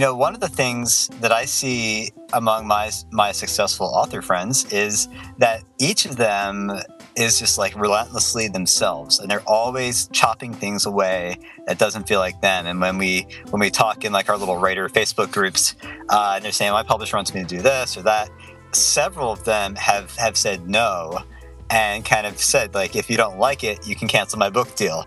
you know, one of the things that I see among my my successful author friends is that each of them is just like relentlessly themselves and they're always chopping things away that doesn't feel like them and when we when we talk in like our little writer facebook groups uh, and they're saying my publisher wants me to do this or that several of them have have said no and kind of said like if you don't like it you can cancel my book deal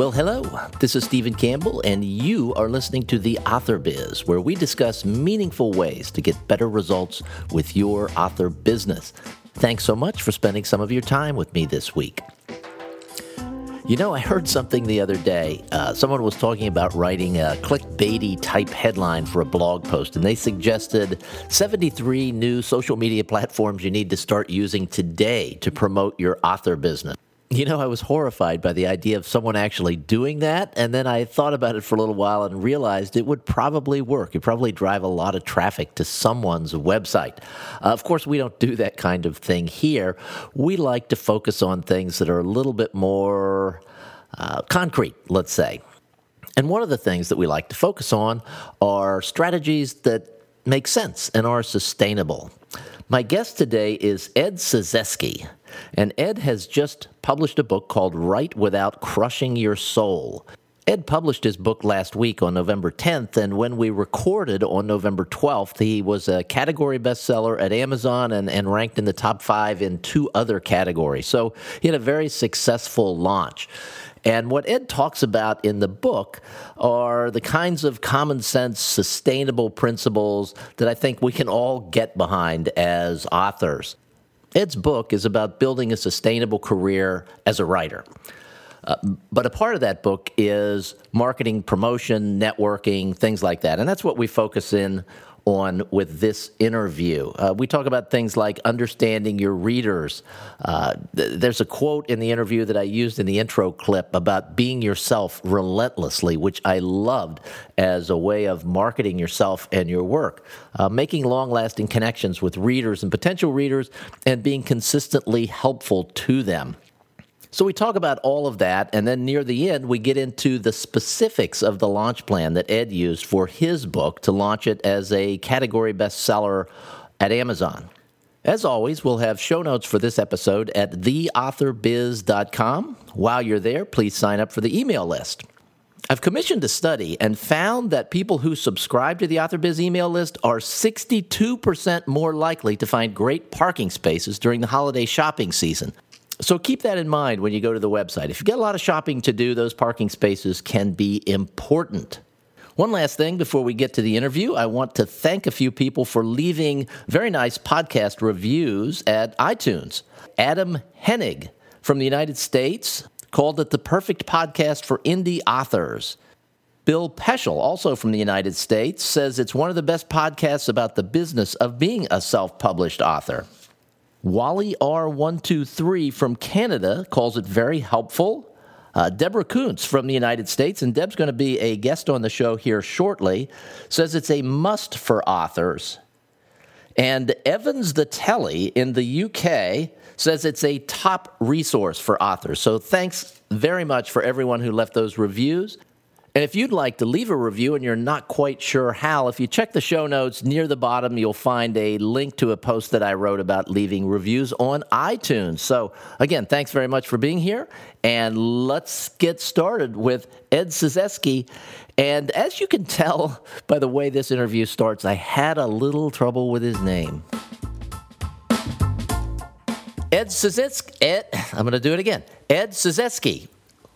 Well, hello. This is Stephen Campbell, and you are listening to The Author Biz, where we discuss meaningful ways to get better results with your author business. Thanks so much for spending some of your time with me this week. You know, I heard something the other day. Uh, someone was talking about writing a clickbaity type headline for a blog post, and they suggested 73 new social media platforms you need to start using today to promote your author business. You know, I was horrified by the idea of someone actually doing that. And then I thought about it for a little while and realized it would probably work. It'd probably drive a lot of traffic to someone's website. Uh, of course, we don't do that kind of thing here. We like to focus on things that are a little bit more uh, concrete, let's say. And one of the things that we like to focus on are strategies that make sense and are sustainable. My guest today is Ed Cyzewski. And Ed has just published a book called Write Without Crushing Your Soul. Ed published his book last week on November 10th, and when we recorded on November 12th, he was a category bestseller at Amazon and, and ranked in the top five in two other categories. So he had a very successful launch. And what Ed talks about in the book are the kinds of common sense, sustainable principles that I think we can all get behind as authors. Ed's book is about building a sustainable career as a writer. Uh, but a part of that book is marketing, promotion, networking, things like that. And that's what we focus in on with this interview. Uh, we talk about things like understanding your readers. Uh, th- there's a quote in the interview that I used in the intro clip about being yourself relentlessly, which I loved as a way of marketing yourself and your work, uh, making long lasting connections with readers and potential readers, and being consistently helpful to them. So we talk about all of that, and then near the end, we get into the specifics of the launch plan that Ed used for his book to launch it as a category bestseller at Amazon. As always, we'll have show notes for this episode at theauthorbiz.com. While you're there, please sign up for the email list. I've commissioned a study and found that people who subscribe to the AuthorBiz email list are 62% more likely to find great parking spaces during the holiday shopping season. So keep that in mind when you go to the website. If you've got a lot of shopping to do, those parking spaces can be important. One last thing before we get to the interview, I want to thank a few people for leaving very nice podcast reviews at iTunes. Adam Hennig from the United States called it the perfect podcast for indie authors. Bill Peschel, also from the United States, says it's one of the best podcasts about the business of being a self published author. Wally R123 from Canada calls it very helpful. Uh, Deborah Kuntz from the United States, and Deb's going to be a guest on the show here shortly, says it's a must for authors. And Evans the Telly in the UK says it's a top resource for authors. So thanks very much for everyone who left those reviews. And if you'd like to leave a review and you're not quite sure how, if you check the show notes near the bottom, you'll find a link to a post that I wrote about leaving reviews on iTunes. So, again, thanks very much for being here. And let's get started with Ed Cyzewski. And as you can tell by the way this interview starts, I had a little trouble with his name. Ed Cyzewski. Ed, I'm going to do it again. Ed Cyzewski.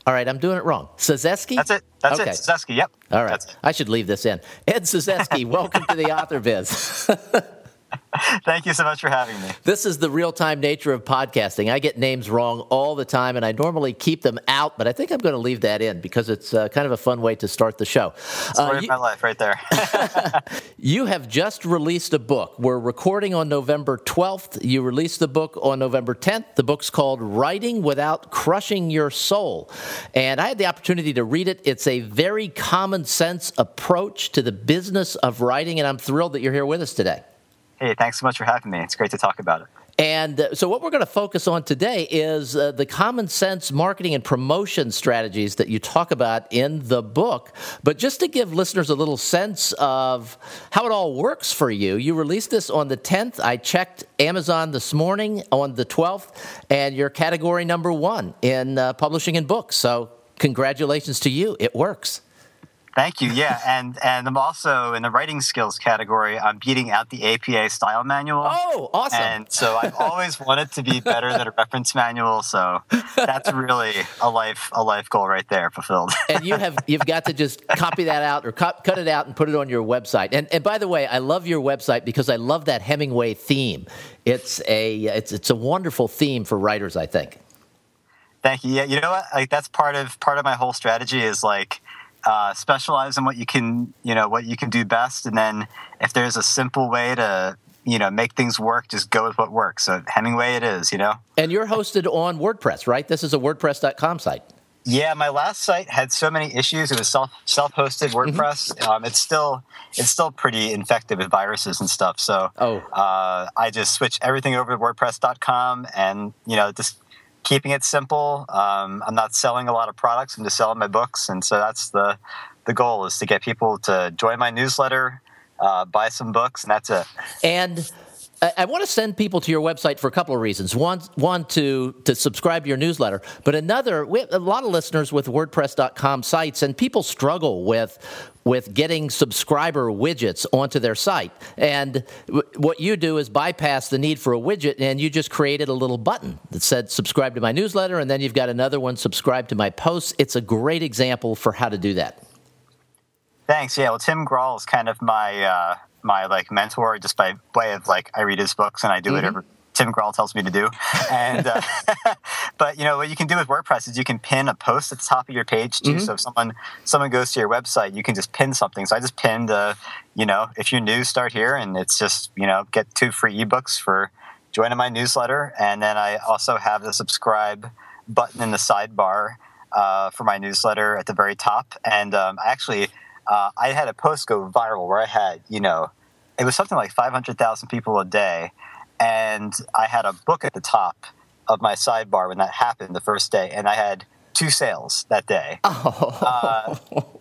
All right, I'm doing it wrong. Cyzewski? That's it. That's okay. it. Cyzewski, yep. All right. I should leave this in. Ed Cyzewski, welcome to the Author Biz. Thank you so much for having me. This is the real time nature of podcasting. I get names wrong all the time, and I normally keep them out, but I think I'm going to leave that in because it's uh, kind of a fun way to start the show. Story uh, you, of my life, right there. you have just released a book. We're recording on November 12th. You released the book on November 10th. The book's called Writing Without Crushing Your Soul. And I had the opportunity to read it. It's a very common sense approach to the business of writing, and I'm thrilled that you're here with us today. Hey, thanks so much for having me. It's great to talk about it. And uh, so, what we're going to focus on today is uh, the common sense marketing and promotion strategies that you talk about in the book. But just to give listeners a little sense of how it all works for you, you released this on the 10th. I checked Amazon this morning on the 12th, and you're category number one in uh, publishing and books. So, congratulations to you. It works. Thank you. Yeah, and and I'm also in the writing skills category. I'm beating out the APA style manual. Oh, awesome! And so I've always wanted to be better than a reference manual. So that's really a life a life goal right there fulfilled. and you have you've got to just copy that out or cut, cut it out and put it on your website. And and by the way, I love your website because I love that Hemingway theme. It's a it's it's a wonderful theme for writers. I think. Thank you. Yeah, you know what? Like that's part of part of my whole strategy is like uh, specialize in what you can you know what you can do best. And then if there's a simple way to you know make things work just go with what works. So hemingway it is you know? And you're hosted on wordpress right? This is a wordpress.com site. Yeah my last site had so many issues. It was self self-hosted mm-hmm. wordpress. Mm-hmm. um, it's still it's still pretty infected with viruses and stuff. So oh. uh, i just switched everything over to wordpress.com and you know just keeping it simple. Um, I'm not selling a lot of products. I'm just selling my books, and so that's the the goal is to get people to join my newsletter, uh, buy some books, and that's it. And I want to send people to your website for a couple of reasons. One, one to to subscribe to your newsletter, but another, we have a lot of listeners with WordPress.com sites, and people struggle with with getting subscriber widgets onto their site. And w- what you do is bypass the need for a widget, and you just created a little button that said "Subscribe to my newsletter," and then you've got another one "Subscribe to my posts." It's a great example for how to do that. Thanks. Yeah. Well, Tim Grahl is kind of my. Uh my like mentor just by way of like I read his books and I do mm-hmm. whatever Tim Grahl tells me to do. And uh, but you know what you can do with WordPress is you can pin a post at the top of your page too. Mm-hmm. So if someone someone goes to your website, you can just pin something. So I just pinned uh, you know if you're new, start here, and it's just you know get two free ebooks for joining my newsletter, and then I also have the subscribe button in the sidebar uh, for my newsletter at the very top, and um, I actually uh, I had a post go viral where I had, you know, it was something like 500,000 people a day. And I had a book at the top of my sidebar when that happened the first day. And I had two sales that day. Oh. Uh,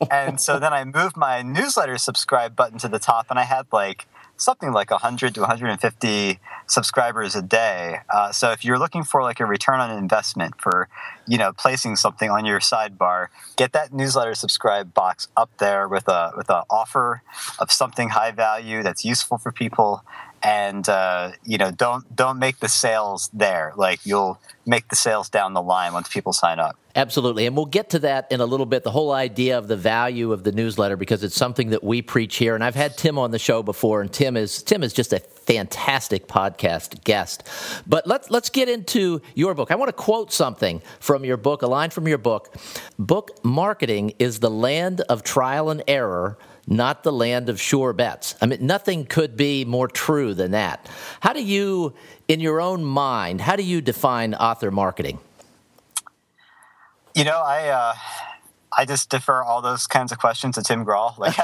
and so then I moved my newsletter subscribe button to the top and I had like something like 100 to 150 subscribers a day. Uh, so if you're looking for like a return on investment for, you know, placing something on your sidebar, get that newsletter subscribe box up there with a with an offer of something high value that's useful for people and uh, you know don't don't make the sales there. Like you'll make the sales down the line once people sign up. Absolutely. And we'll get to that in a little bit the whole idea of the value of the newsletter because it's something that we preach here. And i've had tim on the show before and tim is tim is just a fantastic podcast guest. But let's let's get into your book. I want to quote something from your book a line from your book. Book marketing is the land of trial and error not the land of sure bets. I mean, nothing could be more true than that. How do you, in your own mind, how do you define author marketing? You know, I uh, I just defer all those kinds of questions to Tim Grahl. Like,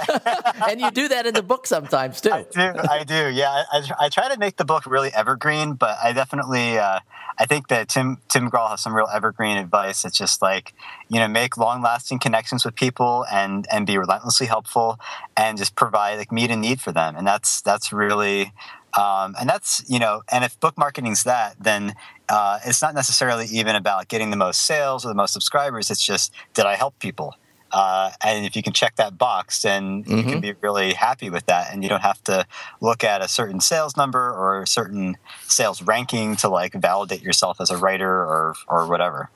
and you do that in the book sometimes too. I do. I do. Yeah, I, I, try to make the book really evergreen, but I definitely uh, I think that Tim Tim Grahl has some real evergreen advice. It's just like you know make long lasting connections with people and and be relentlessly helpful and just provide like meet a need for them. And that's that's really um, and that's you know and if book marketing's that then uh, it's not necessarily even about getting the most sales or the most subscribers. It's just did I help people? Uh, and if you can check that box, then mm-hmm. you can mm-hmm. be really happy with that, and you don't have to look at a certain sales number or a certain sales ranking to like validate yourself as a writer or or whatever.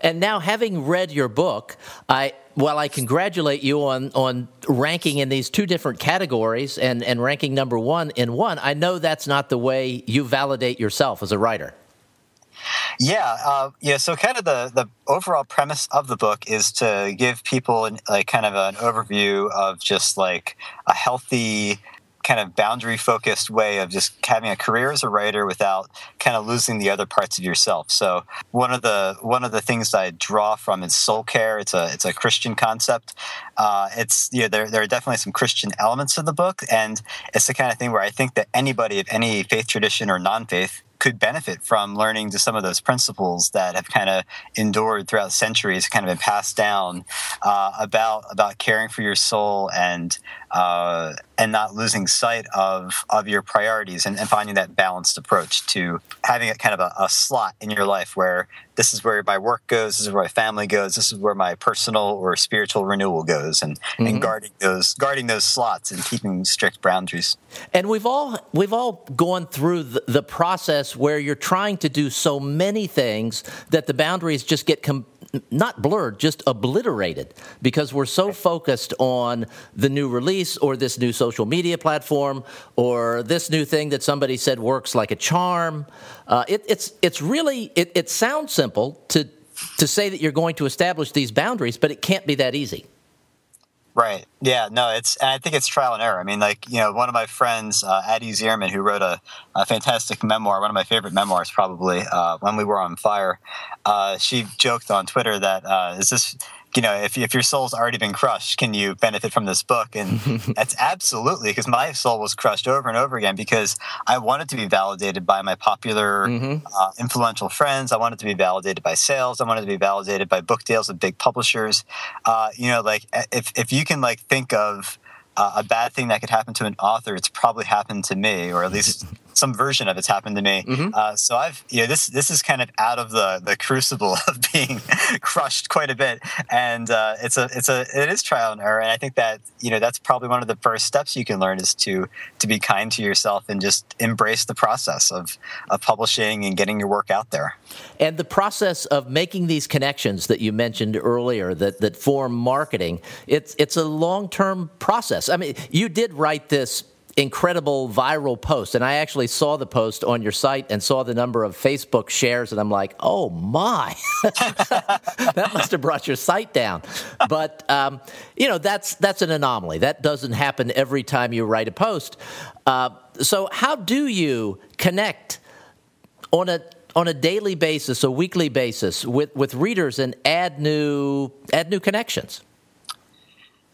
And now, having read your book, I well, I congratulate you on on ranking in these two different categories and and ranking number one in one. I know that's not the way you validate yourself as a writer. Yeah, uh, yeah. So, kind of the the overall premise of the book is to give people like kind of an overview of just like a healthy kind of boundary focused way of just having a career as a writer without kind of losing the other parts of yourself. So one of the one of the things I draw from is soul care. It's a it's a Christian concept. Uh, it's you know, there there are definitely some Christian elements in the book, and it's the kind of thing where I think that anybody of any faith tradition or non faith could benefit from learning to some of those principles that have kind of endured throughout centuries, kind of been passed down uh, about about caring for your soul and uh, and not losing sight of of your priorities and, and, finding that balanced approach to having a kind of a, a, slot in your life where this is where my work goes, this is where my family goes, this is where my personal or spiritual renewal goes, and, mm-hmm. and guarding those guarding those slots and keeping strict boundaries. And we've all we've all gone through the, the process where you're trying to do so many things that the boundaries just get. Com- not blurred, just obliterated because we're so focused on the new release or this new social media platform or this new thing that somebody said works like a charm. Uh, it, it's, it's really, it, it sounds simple to, to say that you're going to establish these boundaries, but it can't be that easy. Right. Yeah. No. It's. And I think it's trial and error. I mean, like you know, one of my friends, uh, Addie Zierman, who wrote a, a, fantastic memoir, one of my favorite memoirs, probably uh, when we were on fire. Uh, she joked on Twitter that uh, is this you know, if, if your soul's already been crushed, can you benefit from this book? And that's absolutely because my soul was crushed over and over again because I wanted to be validated by my popular, mm-hmm. uh, influential friends. I wanted to be validated by sales. I wanted to be validated by book deals with big publishers. Uh, you know, like if, if you can like think of uh, a bad thing that could happen to an author, it's probably happened to me, or at least some version of it's happened to me. Mm-hmm. Uh, so I've you know this this is kind of out of the the crucible of being crushed quite a bit, and uh, it's a it's a it is trial and error, and I think that you know that's probably one of the first steps you can learn is to to be kind to yourself and just embrace the process of of publishing and getting your work out there. And the process of making these connections that you mentioned earlier that that form marketing, it's it's a long term process. I mean, you did write this incredible viral post. And I actually saw the post on your site and saw the number of Facebook shares, and I'm like, oh my, that must have brought your site down. But um, you know, that's that's an anomaly. That doesn't happen every time you write a post. Uh, so, how do you connect on a on a daily basis, a weekly basis with, with readers and add new add new connections?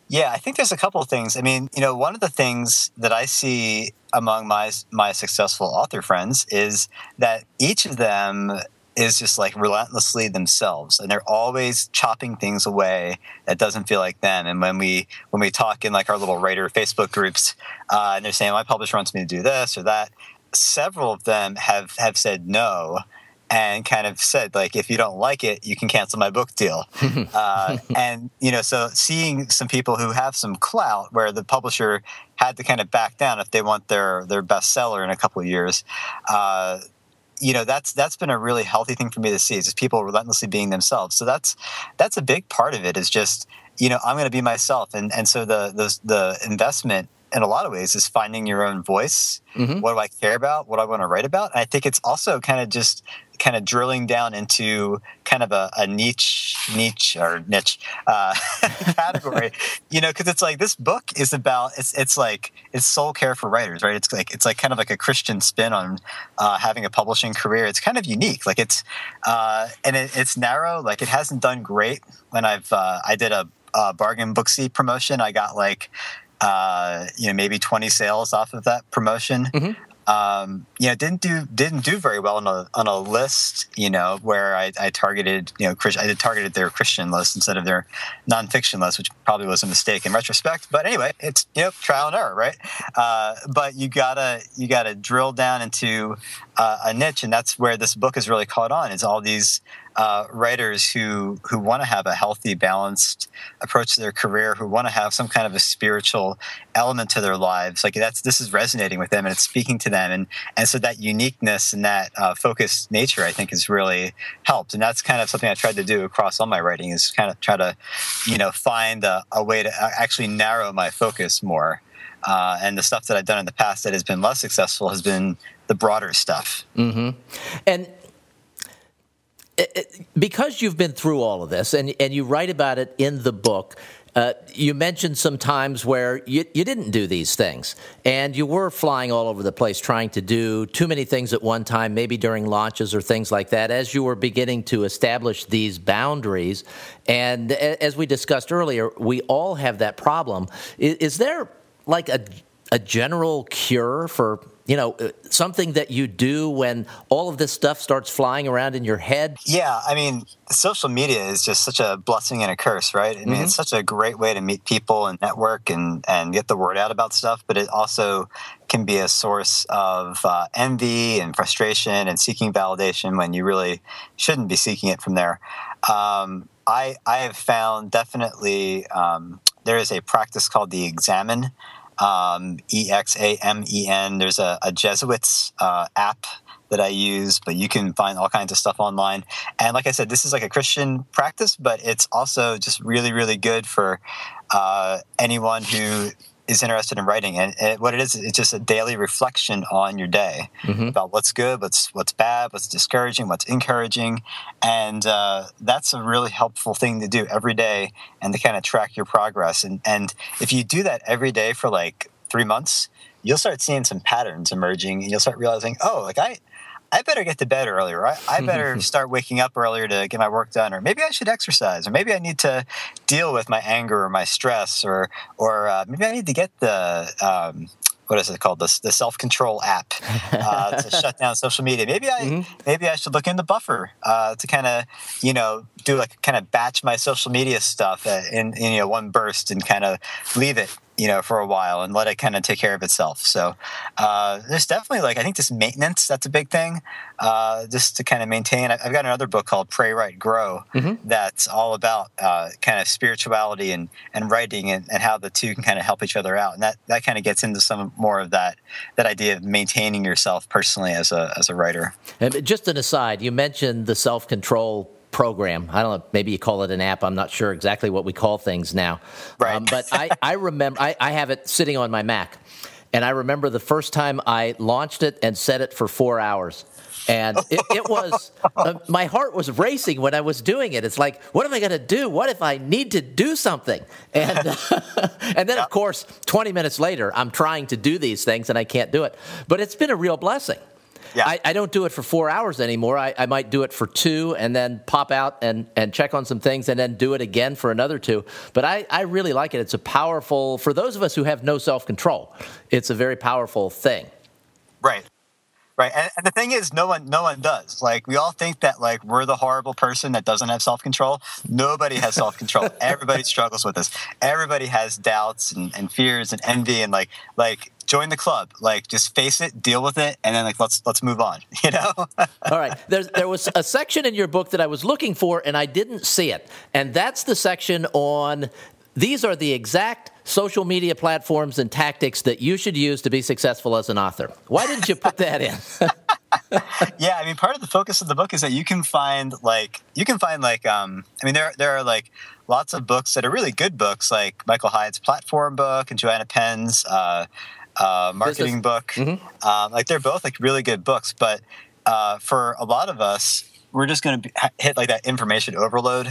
Yeah, I think there's a couple of things. I mean, you know, one of the things that I see among my my successful author friends is that each of them is just like relentlessly themselves and they're always chopping things away that doesn't feel like them and when we when we talk in like our little writer facebook groups uh, and they're saying my publisher wants me to do this or that several of them have have said no and kind of said like if you don't like it you can cancel my book deal uh, and you know so seeing some people who have some clout where the publisher had to kind of back down if they want their their bestseller in a couple of years uh, you know that's that's been a really healthy thing for me to see is just people relentlessly being themselves so that's that's a big part of it is just you know i'm going to be myself and and so the the, the investment in a lot of ways is finding your own voice. Mm-hmm. What do I care about? What do I want to write about? And I think it's also kind of just kind of drilling down into kind of a, a niche, niche or niche uh, category, you know, because it's like this book is about it's it's like it's soul care for writers, right? It's like it's like kind of like a Christian spin on uh, having a publishing career. It's kind of unique, like it's uh, and it, it's narrow. Like it hasn't done great when I've uh, I did a, a bargain Booksy promotion. I got like uh, you know maybe 20 sales off of that promotion mm-hmm. Um, you know didn't do didn't do very well on a on a list you know where I, I targeted you know I did targeted their Christian list instead of their nonfiction list which probably was a mistake in retrospect. But anyway it's you know trial and error right? Uh, but you gotta you gotta drill down into uh, a niche and that's where this book has really caught on is all these uh, writers who who want to have a healthy, balanced approach to their career, who want to have some kind of a spiritual element to their lives. Like that's this is resonating with them and it's speaking to them, and and so that uniqueness and that uh, focused nature, I think, has really helped. And that's kind of something I tried to do across all my writing is kind of try to, you know, find a, a way to actually narrow my focus more. Uh, and the stuff that I've done in the past that has been less successful has been the broader stuff. Mm-hmm. And because you've been through all of this and, and you write about it in the book, uh, you mentioned some times where you, you didn't do these things and you were flying all over the place trying to do too many things at one time, maybe during launches or things like that, as you were beginning to establish these boundaries. And as we discussed earlier, we all have that problem. Is, is there like a, a general cure for you know, uh, something that you do when all of this stuff starts flying around in your head? Yeah, I mean, social media is just such a blessing and a curse, right? I mean, mm-hmm. it's such a great way to meet people and network and, and get the word out about stuff, but it also can be a source of uh, envy and frustration and seeking validation when you really shouldn't be seeking it from there. Um, I, I have found definitely um, there is a practice called the examen um, E X A M E N. There's a, a Jesuits uh, app that I use, but you can find all kinds of stuff online. And like I said, this is like a Christian practice, but it's also just really, really good for uh, anyone who is interested in writing. And, and, what it is it's just a daily reflection on your day mm-hmm. about what's good what's what's bad what's discouraging what's encouraging. And uh, that's a really helpful thing to do every day and to kind of track your progress. And and if you do that every day for like three months you'll start seeing some patterns emerging and you'll start realizing oh like i I better get to bed earlier. I, I better start waking up earlier to get my work done, or maybe I should exercise, or maybe I need to deal with my anger or my stress, or or uh, maybe I need to get the um, what is it called the, the self control app uh, to shut down social media. Maybe I mm-hmm. maybe I should look into Buffer uh, to kind of you know do like kind of batch my social media stuff in, in you know one burst and kind of leave it you know, for a while and let it kind of take care of itself. So uh, there's definitely like I think just maintenance that's a big thing, uh, just to kind of maintain. I've got another book called Pray, Write, Grow mm-hmm. that's all about uh, kind of spirituality and and writing and, and how the two can kind of help each other out. And that that kind of gets into some more of that that idea of maintaining yourself personally as a as a writer. And just an aside, you mentioned the self control program. I don't know, maybe you call it an app. I'm not sure exactly what we call things now. Right. Um, but I, I remember, I, I have it sitting on my Mac. And I remember the first time I launched it and set it for four hours. And it, it was, uh, my heart was racing when I was doing it. It's like, what am I going to do? What if I need to do something? And, and then, of course, 20 minutes later, I'm trying to do these things and I can't do it. But it's been a real blessing. Yeah. I, I, don't do it for four hours anymore. I, I, might do it for two and then pop out and, and check on some things and then do it again for another two. But I, I really like it. It's a powerful, for those of us who have no self control, it's a very powerful thing. Right. Right. And, and, the thing is, no one, no one does. Like, we all think that, like, we're the horrible person that doesn't have self control. Nobody has self control. Everybody struggles with this. Everybody has doubts and, and fears and envy and, like, like, join the club. Like, just face it, deal with it, and then like let's let's move on. You know. All right. There's, there was a section in your book that I was looking for, and I didn't see it, and that's the section on. These are the exact social media platforms and tactics that you should use to be successful as an author. Why didn't you put that in? yeah, I mean, part of the focus of the book is that you can find like you can find like um, I mean, there there are like lots of books that are really good books, like Michael Hyatt's platform book and Joanna Penn's uh, uh, marketing book. Mm-hmm. Um, like they're both like really good books, but uh, for a lot of us, we're just going to hit like that information overload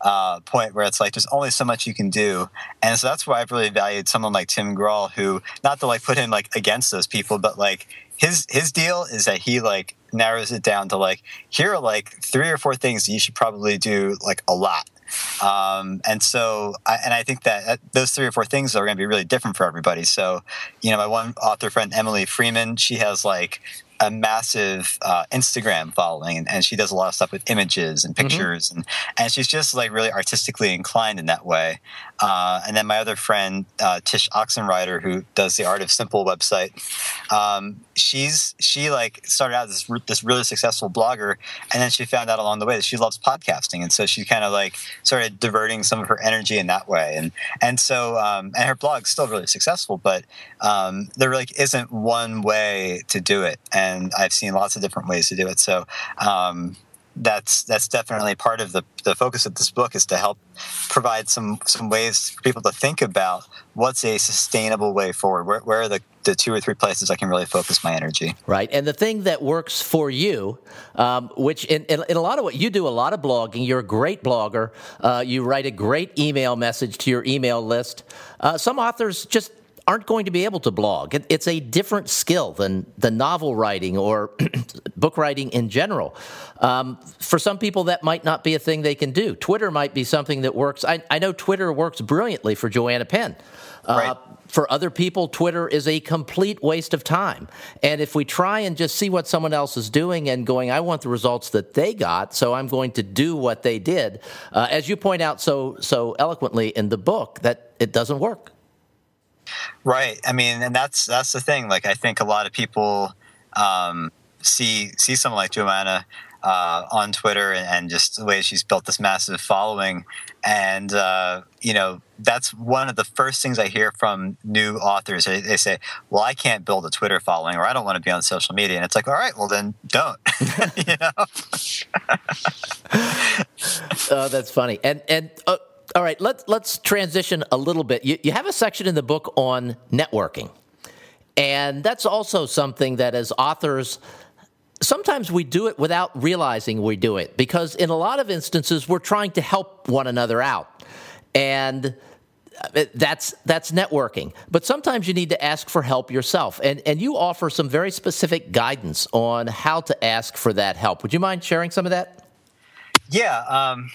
uh, point where it's like there's only so much you can do, and so that's why I've really valued someone like Tim Grahl, who not to like put him like against those people, but like his his deal is that he like narrows it down to like here are like three or four things you should probably do like a lot um, and so, I, and I think that those three or four things are going to be really different for everybody. So, you know, my one author friend, Emily Freeman, she has like a massive uh, Instagram following, and, and, she does a lot of stuff with images and mm-hmm. pictures, mm-hmm. and and she's just like really artistically inclined in that way. Uh, and then my other friend uh, Tish Oxenreider, who does the Art of Simple website, um, she's she like started out as this, this really successful blogger, and then she found out along the way that she loves podcasting, and so she kind of like started diverting some of her energy in that way, and and so um, and her blog's still really successful, but um, there really isn't one way to do it. And and I've seen lots of different ways to do it. So um, that's that's definitely part of the, the focus of this book is to help provide some some ways for people to think about what's a sustainable way forward. Where, where are the, the two or three places I can really focus my energy? Right, and the thing that works for you, um, which in, in, in, a lot of what you do, a lot of blogging. You're a great blogger. Uh, you write a great email message to your email list. Uh, some authors just aren't going to be able to blog. It, it's a different skill than the novel writing or book writing in general. Um, for some people, that might not be a thing they can do. Twitter might be something that works. I, I know Twitter works brilliantly for Joanna Penn. Uh, right. for other people, Twitter is a complete waste of time. And if we try and just see what someone else is doing and going, I want the results that they got, so I'm going to do what they did, uh, as you point out so so eloquently in the book, that it doesn't work. Right. I mean, and that's that's the thing. Like, I think a lot of people um, see see someone like Joanna uh, on Twitter and, and, just the way she's built this massive following. And, uh, you know, that's one of the first things I hear from new authors. They, they, say, well, I can't build a Twitter following or I don't want to be on social media. And it's like, all right, well, then don't. you know? oh, that's funny. And, and, uh, all right, let's, let's transition a little bit. You, you have a section in the book on networking. And that's also something that as authors, sometimes we do it without realizing we do it because in a lot of instances we're trying to help one another out. And uh, that's that's networking. But sometimes you need to ask for help yourself. And and you offer some very specific guidance on how to ask for that help. Would you mind sharing some of that? Yeah um,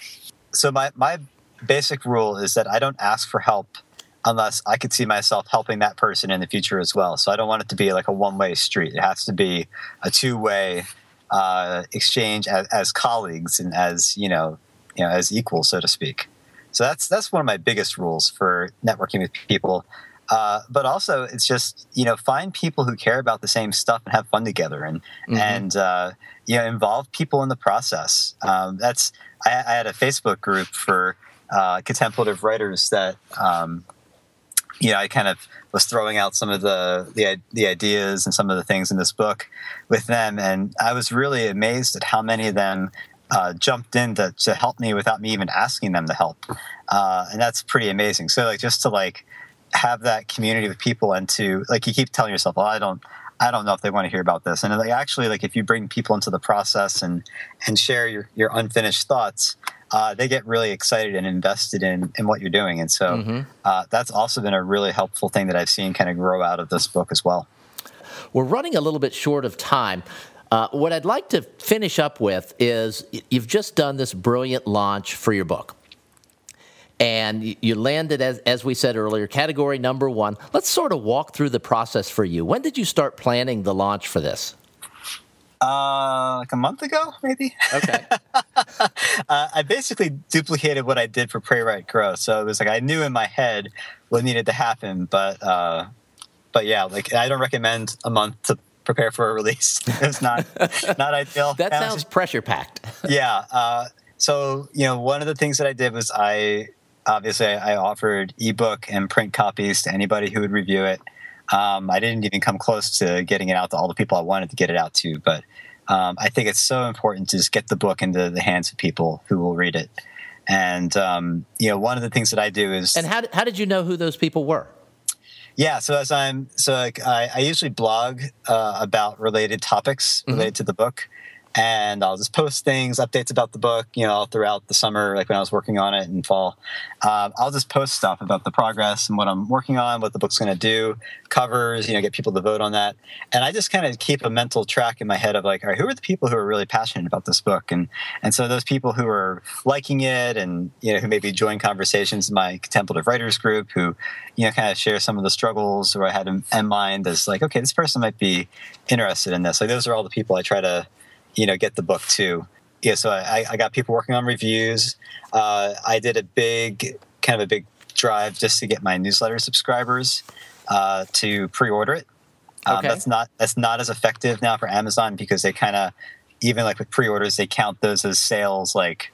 so my my basic rule is that i don't ask for help unless I could see myself helping that person in the future as well. So I don't want it to be like a one way street. It has to be a two way uh, exchange as, as, colleagues and as you know, you know, as equals, so to speak. So that's that's one of my biggest rules for networking with people. Uh, but also, it's just you know, find people who care about the same stuff and have fun together, and mm-hmm. and uh, you know, involve people in the process. Um, that's I, I, had a Facebook group for uh, contemplative writers that um, you know, I kind of was throwing out some of the, the the ideas and some of the things in this book with them, and I was really amazed at how many of them uh, jumped in to, to help me without me even asking them to help, uh, and that's pretty amazing. So like just to like have that community with people and to like you keep telling yourself, well, I don't. I don't know if they want to hear about this. And like, actually, like if you bring people into the process and and share your, your unfinished thoughts, uh, they get really excited and invested in, in what you're doing. And so mm-hmm. uh, that's also been a really helpful thing that I've seen kind of grow out of this book as well. We're running a little bit short of time. Uh, what I'd like to finish up with is you've just done this brilliant launch for your book. And you landed, as, as we said earlier, category number one. Let's sort of walk through the process for you. When did you start planning the launch for this? Uh, like a month ago, maybe. Okay. uh, I basically duplicated what I did for Pray Write Grow. So it was like I knew in my head what needed to happen, but uh, but yeah, like I don't recommend a month to prepare for a release. It's not not ideal. That sounds pressure packed. yeah. Uh, so you know, one of the things that I did was I obviously I offered ebook and print copies to anybody who would review it. Um, I didn't even come close to getting it out to all the people I wanted to get it out to, but um, I think it's so important to just get the book into the hands of people who will read it. And um, you know, one of the things that I do is. And how did, how did you know who those people were? Yeah, so as I'm so like, I, I usually blog uh, about related topics related mm-hmm. to the book, and I'll just post things, updates about the book, you know, throughout the summer, like when I was working on it in fall. Um, I'll just post stuff about the progress and what I'm working on, what the book's going to do, covers, you know, get people to vote on that. And I just kind of keep a mental track in my head of like, all right, who are the people who are really passionate about this book? And and so those people who are liking it and, you know, who maybe join conversations in my contemplative writers group who, you know, kind of share some of the struggles or I had in, in mind as like, okay, this person might be interested in this. Like those are all the people I try to you know get the book too. Yeah, so I, I got people working on reviews. Uh, I did a big kind of a big drive just to get my newsletter subscribers uh, to pre-order it. Um, okay. That's not that's not as effective now for Amazon because they kind of even like with pre-orders they count those as sales like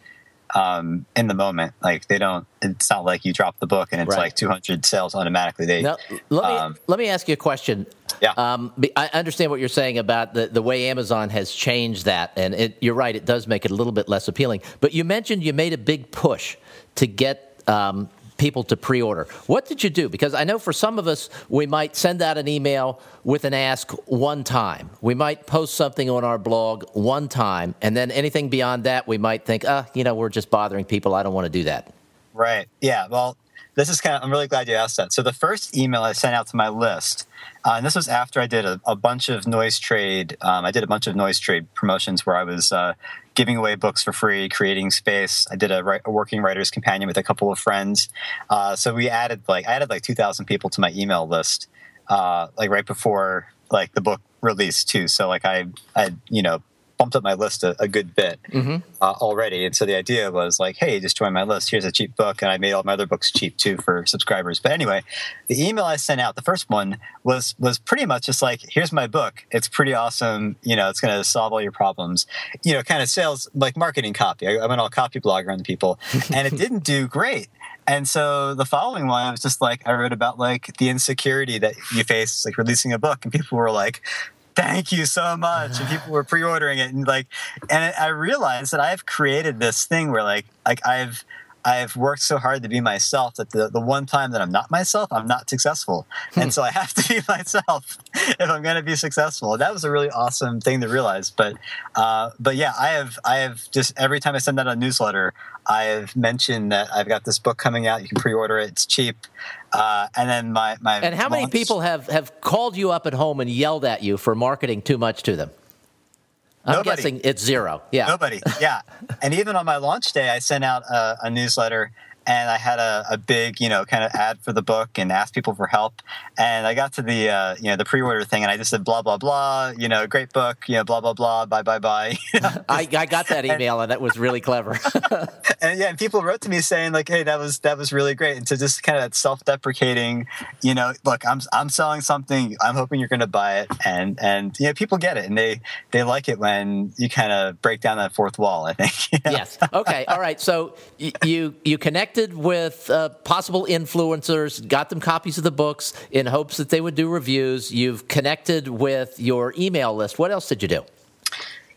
um, in the moment. Like they don't. It's not like you drop the book and it's right. like 200 sales automatically. They now, let me um, let me ask you a question. Yeah. Um, I understand what you're saying about the, the way Amazon has changed that, and it, you're right. It does make it a little bit less appealing. But you mentioned you made a big push to get um, people to pre-order. What did you do? Because I know for some of us, we might send out an email with an ask one time. We might post something on our blog one time, and then anything beyond that, we might think, ah, you know, we're just bothering people. I don't want to do that. Right. Yeah. Well, this is kind of, I'm really glad you asked that. So the first email I sent out to my list, uh, and this was after I did a, a bunch of NoiseTrade. Um, I did a bunch of NoiseTrade promotions where I was uh, giving away books for free, creating space. I did a, a working writer's companion with a couple of friends. Uh, so we added like, I added like 2,000 people to my email list, uh, like right before like the book released too. So like I, I, you know, bumped up my list a, a good bit mm-hmm. uh, already. And so the idea was like, hey, just join my list. Here's a cheap book. And I made all my other books cheap too for subscribers. But anyway, the email I sent out, the first one was was pretty much just like, here's my book. It's pretty awesome. You know, it's going to solve all your problems. You know, kind of sales like marketing copy. I, I went all Copyblogger on the people, and it didn't do great. And so the following one, I was just like, I wrote about like the insecurity that you face, like releasing a book, and people were like, thank you so much. And people were pre-ordering it. And like and i realized that i've created this thing where like like i've I've worked so hard to be myself that the, the one time that I'm not myself, I'm not successful. Hmm. And so I have to be myself if I'm going to be successful. That was a really awesome thing to realize. But, uh, but yeah, I have, I have just every time I send out a newsletter, I have mentioned that I've got this book coming out. You can pre-order it. It's cheap. Uh, and then my, my and how many people have, have called you up at home and yelled at you for marketing too much to them? I'm Nobody. guessing it's zero. Yeah. Nobody. Yeah. and even on my launch day, I sent out a, a newsletter and I had a, a, big, you know, kind of ad for the book and asked people for help. And I got to the, uh, you know, the pre-order thing, and I just said blah blah blah, you know, great book, you know, blah blah blah, bye bye bye. I, I got that email, and, and that was really clever. and yeah, and people wrote to me saying like, hey, that was that was really great, and to just kind of that self-deprecating, you know, look, I'm I'm selling something, I'm hoping you're going to buy it, and and you know, people get it, and they they like it when you kind of break down that fourth wall. I think. You know? Yes. Okay. All right. So you you connect connected with uh, possible influencers, got them copies of the books in hopes that they would do reviews. You've connected with your email list. What else did you do?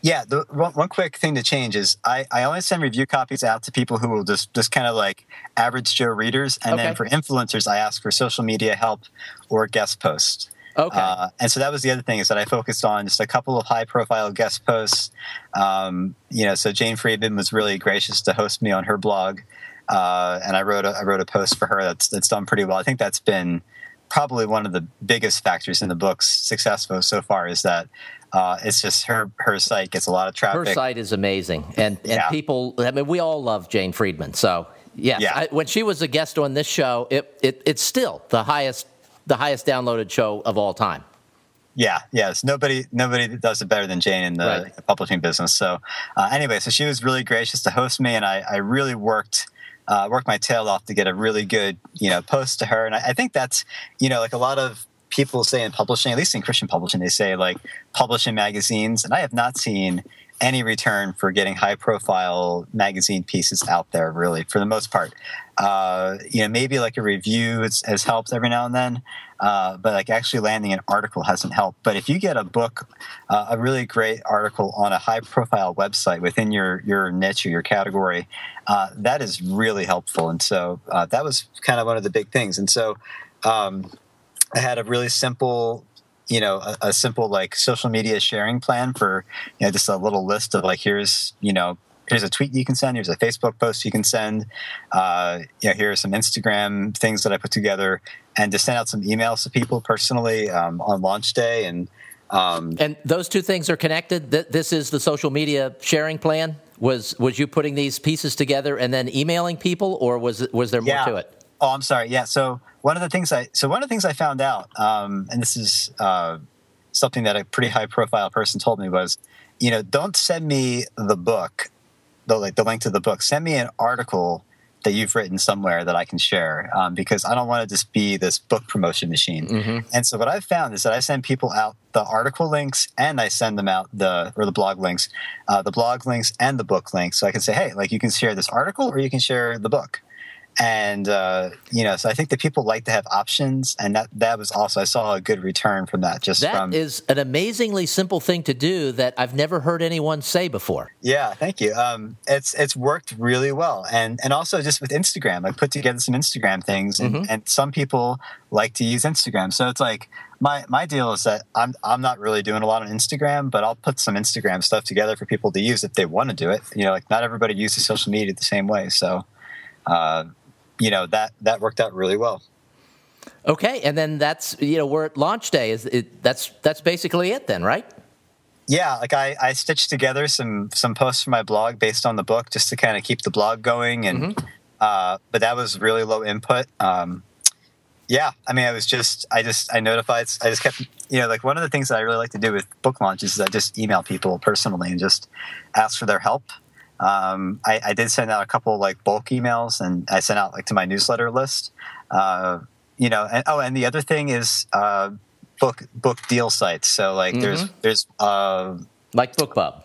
Yeah, the one, one quick thing to change is I, I only send review copies out to people who will just just kind of like average Joe readers, and okay. then for influencers, I ask for social media help or guest posts. Okay. Uh, and so that was the other thing is that I focused on just a couple of high profile guest posts. Um, you know, so Jane Friedman was really gracious to host me on her blog. Uh, and I wrote a, I wrote a post for her that's that's done pretty well. I think that's been probably one of the biggest factors in the book's success so far is that uh, it's just her her site gets a lot of traffic. Her site is amazing, and and yeah. people. I mean, we all love Jane Friedman. So yes, yeah, I, when she was a guest on this show, it, it it's still the highest the highest downloaded show of all time. Yeah, yes. Nobody nobody does it better than Jane in the right. publishing business. So uh, anyway, so she was really gracious to host me, and I, I really worked uh, worked my tail off to get a really good you know post to her. And I, I, think that's you know like a lot of people say in publishing at least in christian publishing they say like publish in magazines. And i have not seen any return for getting high profile magazine pieces out there really for the most part uh, you know maybe like a review has, has helped every now and then uh, but like actually landing an article hasn't helped. But if you get a book, uh, a really great article on a high profile website within your your niche or your category, uh, that is really helpful. And so uh, that was kind of one of the big things. And so um, I had a really simple you know a, a, simple like social media sharing plan for you know just a little list of like here's you know here's a tweet you can send here's a facebook post you can send uh, you know here are some instagram things that i put together and to send out some emails to people personally um, on launch day and um, and those two things are connected? That this is the social media sharing plan? Was was you putting these pieces together and then emailing people or was was there more yeah. to it oh i'm sorry yeah so one of the things i so one of the things i found out um, and this is uh, something that a pretty high profile person told me was you know don't send me the book the like the link to the book send me an article that you've written somewhere that I can share um, because I don't want to just be this book promotion machine. Mm-hmm. And so what I've found is that I send people out the article links and I send them out the or the blog links, uh, the blog links and the book links. So I can say, hey, like you can share this article or you can share the book and uh, you know so i think that people like to have options and that that was also i saw a good return from that just that from is an amazingly simple thing to do that i've never heard anyone say before. Yeah thank you. Um, it's it's worked really well. And and also just with instagram i put together some instagram things and, mm-hmm. and some people like to use instagram. So it's like my my deal is that I'm I'm not really doing a lot on Instagram, but I'll put some Instagram stuff together for people to use if they want to do it. You know, like not everybody uses social media the same way, so uh, you know that that worked out really well. Okay, and then that's you know we're at launch day. Is it, that's that's basically it then, right? Yeah, like I, I stitched together some some posts for my blog based on the book just to kind of keep the blog going, and mm-hmm. uh, but that was really low input. Um, yeah, I mean, I was just I just I notified I just kept you know like one of the things that I really like to do with book launches is I just email people personally and just ask for their help. Um, I, I, did send out a couple like bulk emails and I sent out like to my newsletter list. Uh, you know, and oh, and the other thing is uh, book book deal sites. So like mm-hmm. there's there's uh, like BookBub,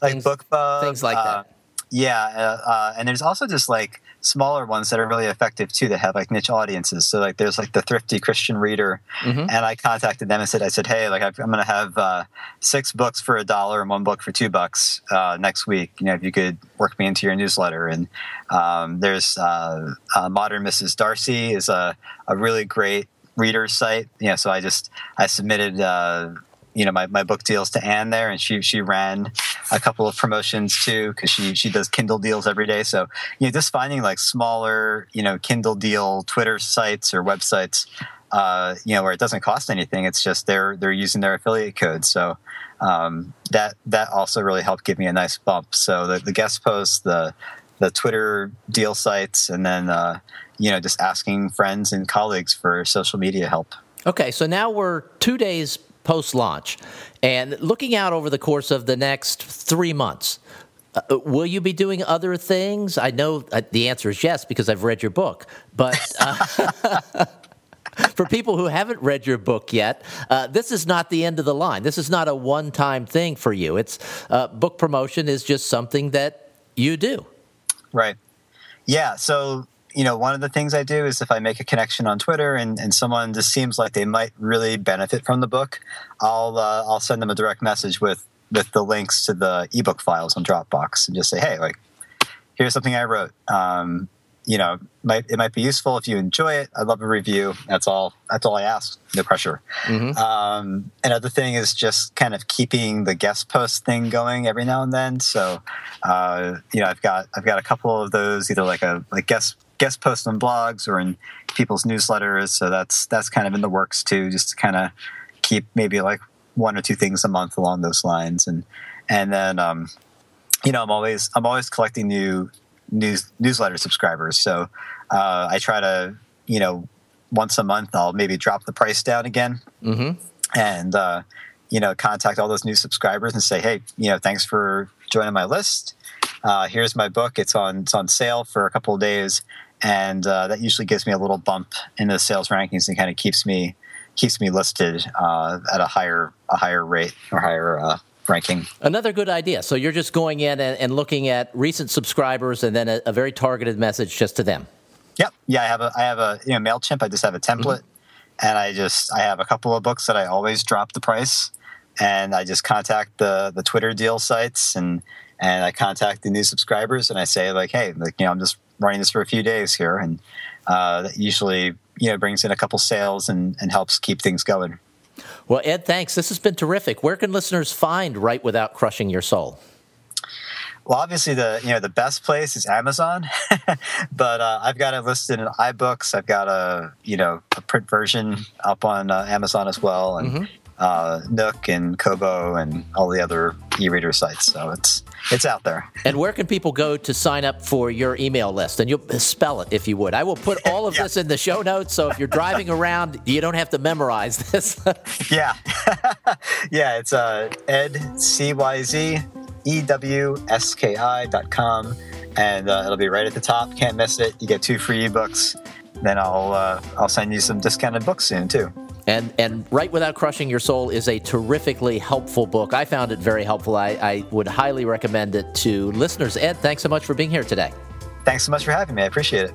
like things, BookBub, things like uh, that. Yeah, uh, uh, and there's also just like smaller ones that are really effective too that have like niche audiences. So like there's like the thrifty Christian reader, mm-hmm. and I contacted them and said I said hey like I'm going to have uh, six books for a dollar and one book for two bucks uh, next week. You know if you could work me into your newsletter. And um, there's uh, uh, Modern Mrs. Darcy is a a really great reader site. You know so I just I submitted uh, you know my, my book deals to Anne there, and she she ran a couple of promotions too because she she does Kindle deals every day. So you know just finding like smaller you know Kindle deal Twitter sites or websites, uh, you know where it doesn't cost anything. It's just they're they're using their affiliate code. So um, that that also really helped give me a nice bump. So the, the guest posts, the the Twitter deal sites, and then uh, you know just asking friends and colleagues for social media help. Okay, so now we're two days post launch. And looking out over the course of the next three months, uh, will you be doing other things? I know uh, the answer is yes because I've read your book, but. Uh, for people who haven't read your book yet, uh, this is not the end of the line. This is not a one time thing for you. It's uh, book promotion is just something that you do. Right. Yeah. So you know, one of the things I do is if I make a connection on Twitter and, and someone just seems like they might really benefit from the book, I'll uh, I'll send them a direct message with with the links to the ebook files on Dropbox and just say, hey, like, here's something I wrote. Um, you know, might, it might be useful if you enjoy it. I'd love a review. That's all. That's all I ask. No pressure. Mm-hmm. Um, another thing is just kind of keeping the guest post thing going every now and then. So, uh, you know, I've got I've got a couple of those, either like a like guest guest posts on blogs or in people's newsletters. So that's that's kind of in the works too, just to kind of keep maybe like one or two things a month along those lines. And and then um, you know I'm always I'm always collecting new news newsletter subscribers. So uh, I try to you know once a month I'll maybe drop the price down again. Mm-hmm. And uh, you know, contact all those new subscribers and say, hey, you know, thanks for joining my list. Uh, here's my book. It's on it's on sale for a couple of days and uh, that usually gives me a little bump in the sales rankings and kind of keeps me keeps me listed uh, at a higher a higher rate or higher uh, ranking. Another good idea. So you're just going in and, and looking at recent subscribers and then a, a, very targeted message just to them. Yep. Yeah, I have a I have a you know Mailchimp. I just have a template, mm-hmm. and I just I have a couple of books that I always drop the price, and I just contact the the Twitter deal sites and and I contact the new subscribers and I say like, hey, like you know, I'm just running this for a few days here, and uh, that usually you know brings in a couple sales and, and helps keep things going. Well, Ed, thanks. This has been terrific. Where can listeners find Write Without Crushing Your Soul? Well, obviously the you know the best place is Amazon, but uh, I've got it listed in iBooks. I've got a you know a print version up on uh, Amazon as well, and mm-hmm uh, Nook and Kobo and all the other e-reader sites. So it's it's out there. And where can people go to sign up for your email list? And you'll spell it if you would. I will put all of yeah. this in the show notes. So if you're driving around, you don't have to memorize this. yeah, yeah. It's uh, ed c y z w s k i dot com, and uh, it'll be right at the top. Can't miss it. You get two free ebooks. Then I'll uh, I'll send you some discounted books soon too. And, and Write Without Crushing Your Soul is a terrifically helpful book. I found it very helpful. I, I would highly recommend it to listeners. Ed, thanks so much for being here today. Thanks so much for having me. I appreciate it.